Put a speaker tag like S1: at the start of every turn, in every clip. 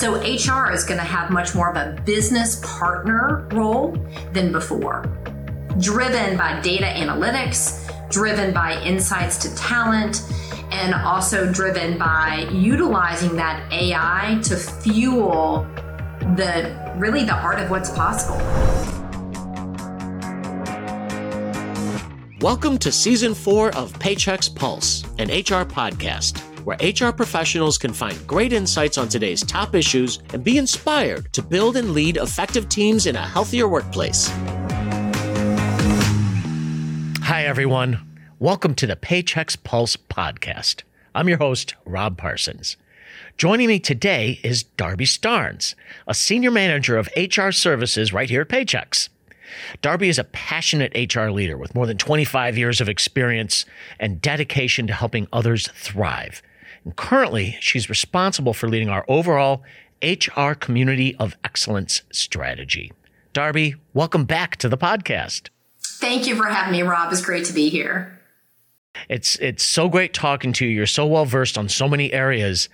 S1: So HR is going to have much more of a business partner role than before, driven by data analytics, driven by insights to talent, and also driven by utilizing that AI to fuel the really the art of what's possible.
S2: Welcome to season four of Paychex Pulse, an HR podcast, where HR professionals can find great insights on today's top issues and be inspired to build and lead effective teams in a healthier workplace. Hi, everyone. Welcome to the Paychex Pulse podcast. I'm your host, Rob Parsons. Joining me today is Darby Starnes, a senior manager of HR services right here at Paychex. Darby is a passionate HR leader with more than 25 years of experience and dedication to helping others thrive. And currently, she's responsible for leading our overall HR Community of Excellence strategy. Darby, welcome back to the podcast.
S1: Thank you for having me, Rob. It's great to be here.
S2: It's it's so great talking to you. You're so well versed on so many areas.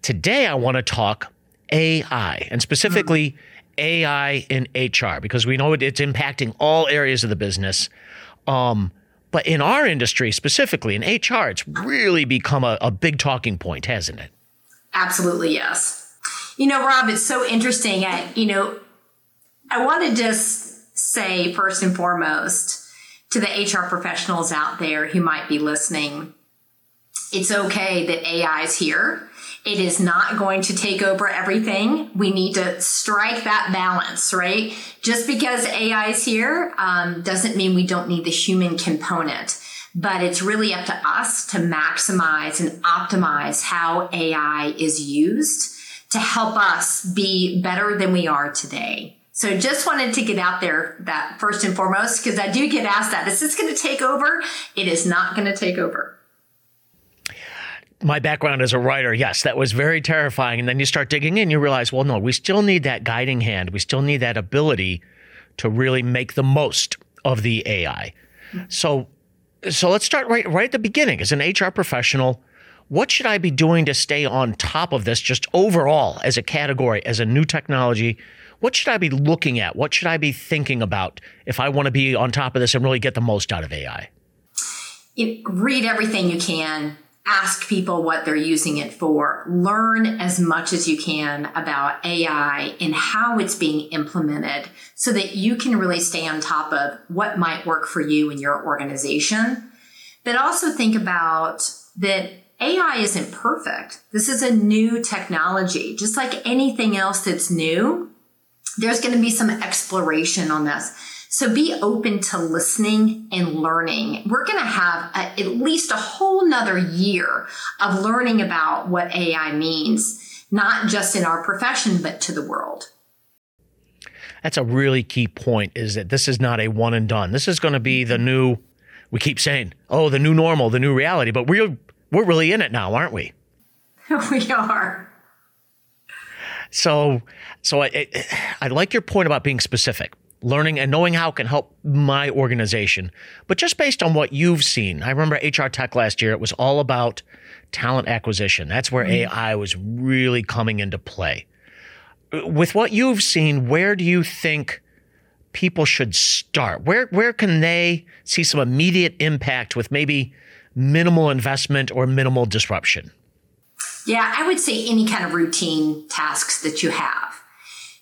S2: Today I want to talk AI and specifically mm-hmm. AI in HR because we know it's impacting all areas of the business. Um, but in our industry specifically, in HR, it's really become a, a big talking point, hasn't it?
S1: Absolutely, yes. You know, Rob, it's so interesting. I, you know, I want to just say first and foremost to the HR professionals out there who might be listening, it's okay that AI is here. It is not going to take over everything. We need to strike that balance, right? Just because AI is here um, doesn't mean we don't need the human component. But it's really up to us to maximize and optimize how AI is used to help us be better than we are today. So just wanted to get out there that first and foremost, because I do get asked that. Is this going to take over? It is not going to take over.
S2: My background as a writer, yes, that was very terrifying. And then you start digging in, you realize, well, no, we still need that guiding hand. We still need that ability to really make the most of the AI. So, so let's start right right at the beginning. As an HR professional, what should I be doing to stay on top of this, just overall as a category, as a new technology? what should I be looking at? What should I be thinking about if I want to be on top of this and really get the most out of AI?
S1: You read everything you can, ask people what they're using it for, learn as much as you can about AI and how it's being implemented so that you can really stay on top of what might work for you and your organization. But also think about that AI isn't perfect. This is a new technology. Just like anything else that's new, there's going to be some exploration on this. So be open to listening and learning. We're going to have a, at least a whole nother year of learning about what AI means, not just in our profession, but to the world.
S2: That's a really key point is that this is not a one and done. This is going to be the new, we keep saying, oh, the new normal, the new reality, but we're, we're really in it now, aren't we?
S1: we are.
S2: So, so I, I like your point about being specific, learning and knowing how it can help my organization. But just based on what you've seen, I remember HR Tech last year. It was all about talent acquisition. That's where mm-hmm. AI was really coming into play. With what you've seen, where do you think people should start? Where where can they see some immediate impact with maybe minimal investment or minimal disruption?
S1: Yeah, I would say any kind of routine tasks that you have.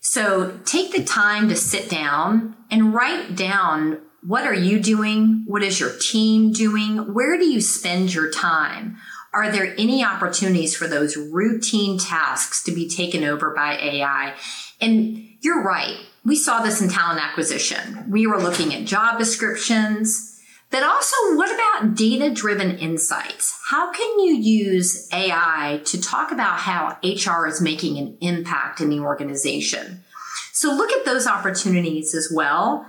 S1: So take the time to sit down and write down what are you doing? What is your team doing? Where do you spend your time? Are there any opportunities for those routine tasks to be taken over by AI? And you're right. We saw this in talent acquisition. We were looking at job descriptions, but also, what about data driven insights? How can you use AI to talk about how HR is making an impact in the organization? So, look at those opportunities as well.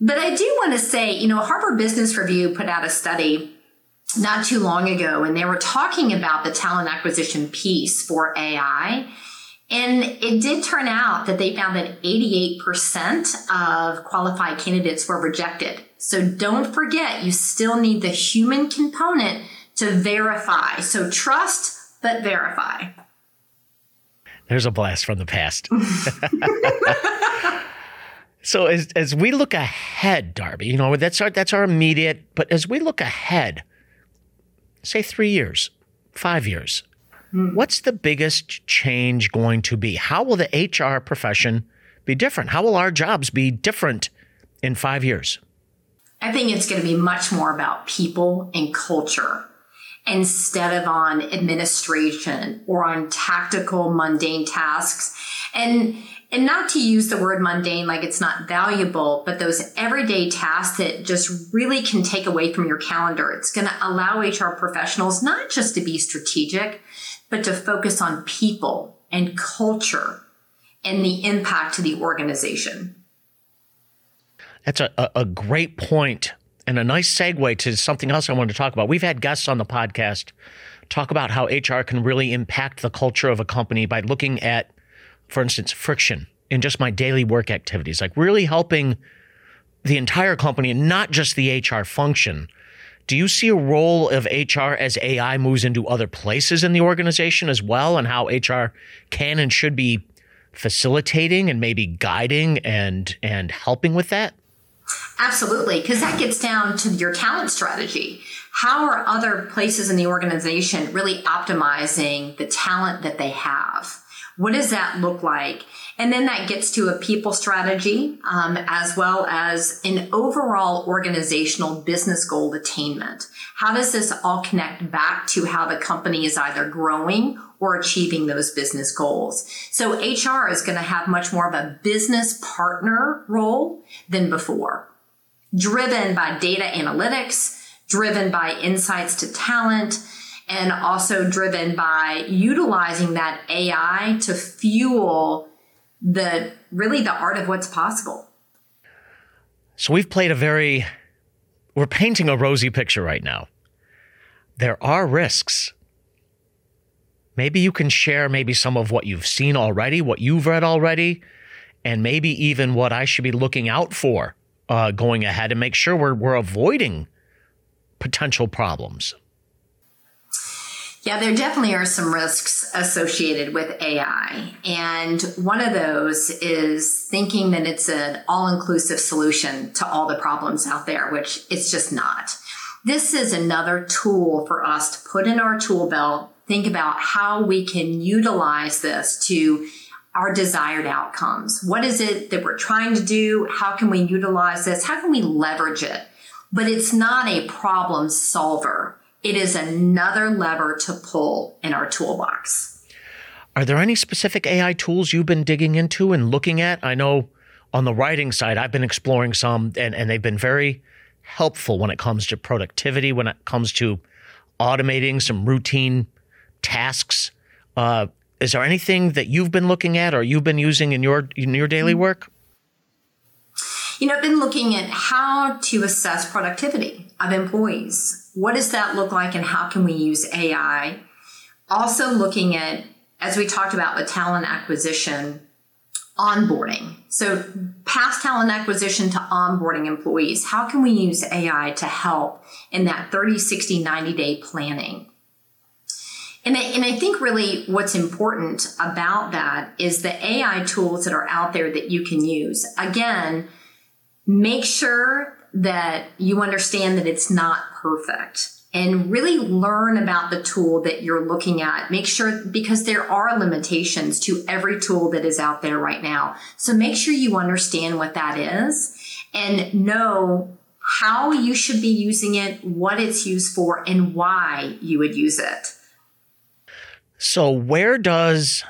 S1: But I do want to say, you know, Harvard Business Review put out a study not too long ago, and they were talking about the talent acquisition piece for AI. And it did turn out that they found that 88% of qualified candidates were rejected. So don't forget, you still need the human component to verify. So trust, but verify.
S2: There's a blast from the past. so as as we look ahead, Darby, you know that's our that's our immediate. But as we look ahead, say three years, five years, hmm. what's the biggest change going to be? How will the HR profession be different? How will our jobs be different in five years?
S1: I think it's going to be much more about people and culture instead of on administration or on tactical mundane tasks and and not to use the word mundane like it's not valuable but those everyday tasks that just really can take away from your calendar it's going to allow hr professionals not just to be strategic but to focus on people and culture and the impact to the organization
S2: that's a, a great point and a nice segue to something else I wanted to talk about. We've had guests on the podcast talk about how HR can really impact the culture of a company by looking at, for instance, friction in just my daily work activities, like really helping the entire company and not just the HR function. Do you see a role of HR as AI moves into other places in the organization as well, and how HR can and should be facilitating and maybe guiding and and helping with that?
S1: Absolutely, because that gets down to your talent strategy. How are other places in the organization really optimizing the talent that they have? What does that look like? And then that gets to a people strategy, um, as well as an overall organizational business goal attainment. How does this all connect back to how the company is either growing or achieving those business goals? So HR is going to have much more of a business partner role than before, driven by data analytics, driven by insights to talent, and also driven by utilizing that AI to fuel the really the art of what's possible.
S2: So we've played a very we're painting a rosy picture right now. There are risks. Maybe you can share maybe some of what you've seen already, what you've read already, and maybe even what I should be looking out for uh, going ahead and make sure we're, we're avoiding potential problems.
S1: Yeah, there definitely are some risks associated with AI. And one of those is thinking that it's an all inclusive solution to all the problems out there, which it's just not. This is another tool for us to put in our tool belt, think about how we can utilize this to our desired outcomes. What is it that we're trying to do? How can we utilize this? How can we leverage it? But it's not a problem solver it is another lever to pull in our toolbox.
S2: Are there any specific AI tools you've been digging into and looking at? I know on the writing side, I've been exploring some and, and they've been very helpful when it comes to productivity, when it comes to automating some routine tasks. Uh, is there anything that you've been looking at or you've been using in your in your daily work?
S1: You know, I've been looking at how to assess productivity of employees what does that look like and how can we use AI? Also, looking at, as we talked about with talent acquisition, onboarding. So, past talent acquisition to onboarding employees, how can we use AI to help in that 30, 60, 90 day planning? And I, and I think really what's important about that is the AI tools that are out there that you can use. Again, make sure that you understand that it's not perfect and really learn about the tool that you're looking at. Make sure, because there are limitations to every tool that is out there right now. So make sure you understand what that is and know how you should be using it, what it's used for, and why you would use it.
S2: So, where does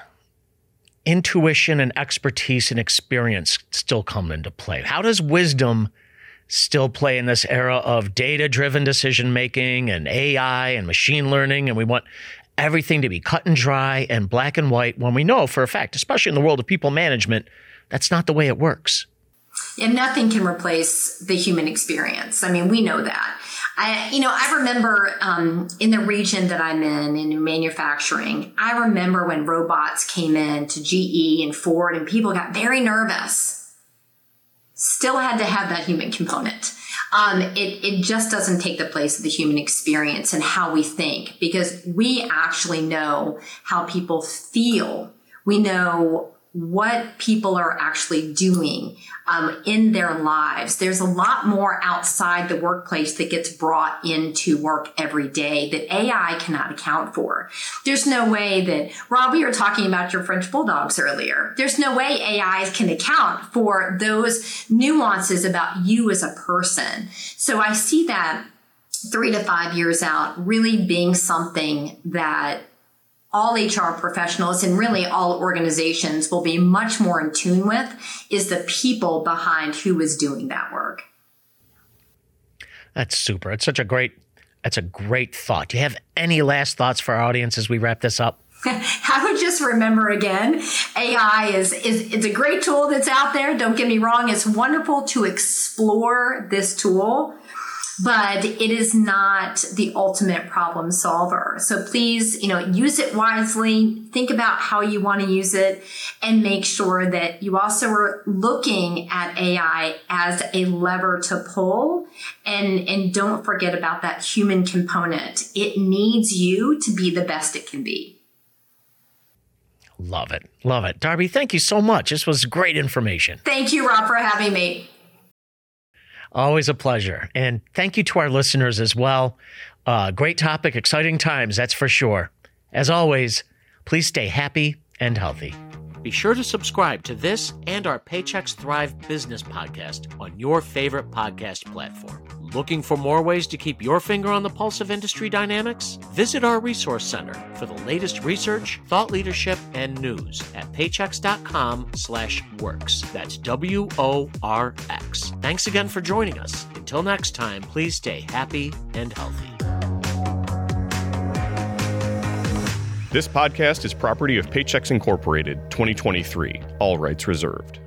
S2: intuition and expertise and experience still come into play? How does wisdom still play in this era of data driven decision making and AI and machine learning. And we want everything to be cut and dry and black and white when we know for a fact, especially in the world of people management, that's not the way it works.
S1: And nothing can replace the human experience. I mean, we know that. I, you know, I remember um, in the region that I'm in, in manufacturing, I remember when robots came in to GE and Ford, and people got very nervous still had to have that human component. Um, it, it just doesn't take the place of the human experience and how we think because we actually know how people feel We know what people are actually doing um, in their lives. There's a lot more outside the workplace that gets brought into work every day that AI cannot account for. There's no way that, Rob, we were talking about your French bulldogs earlier. There's no way AI can account for those nuances about you as a person. So I see that three to five years out really being something that all HR professionals and really all organizations will be much more in tune with is the people behind who is doing that work.
S2: That's super. It's such a great that's a great thought. Do you have any last thoughts for our audience as we wrap this up?
S1: I would just remember again, AI is, is it's a great tool that's out there. Don't get me wrong, it's wonderful to explore this tool but it is not the ultimate problem solver. So please, you know, use it wisely, think about how you want to use it, and make sure that you also are looking at AI as a lever to pull and, and don't forget about that human component. It needs you to be the best it can be.
S2: Love it. Love it. Darby, thank you so much. This was great information.
S1: Thank you, Rob, for having me.
S2: Always a pleasure. And thank you to our listeners as well. Uh, great topic, exciting times, that's for sure. As always, please stay happy and healthy. Be sure to subscribe to this and our Paychex Thrive business podcast on your favorite podcast platform. Looking for more ways to keep your finger on the pulse of industry dynamics? Visit our resource center for the latest research, thought leadership, and news at paychex.com slash worx. That's W-O-R-X. Thanks again for joining us. Until next time, please stay happy and healthy.
S3: This podcast is property of Paychex Incorporated, 2023, all rights reserved.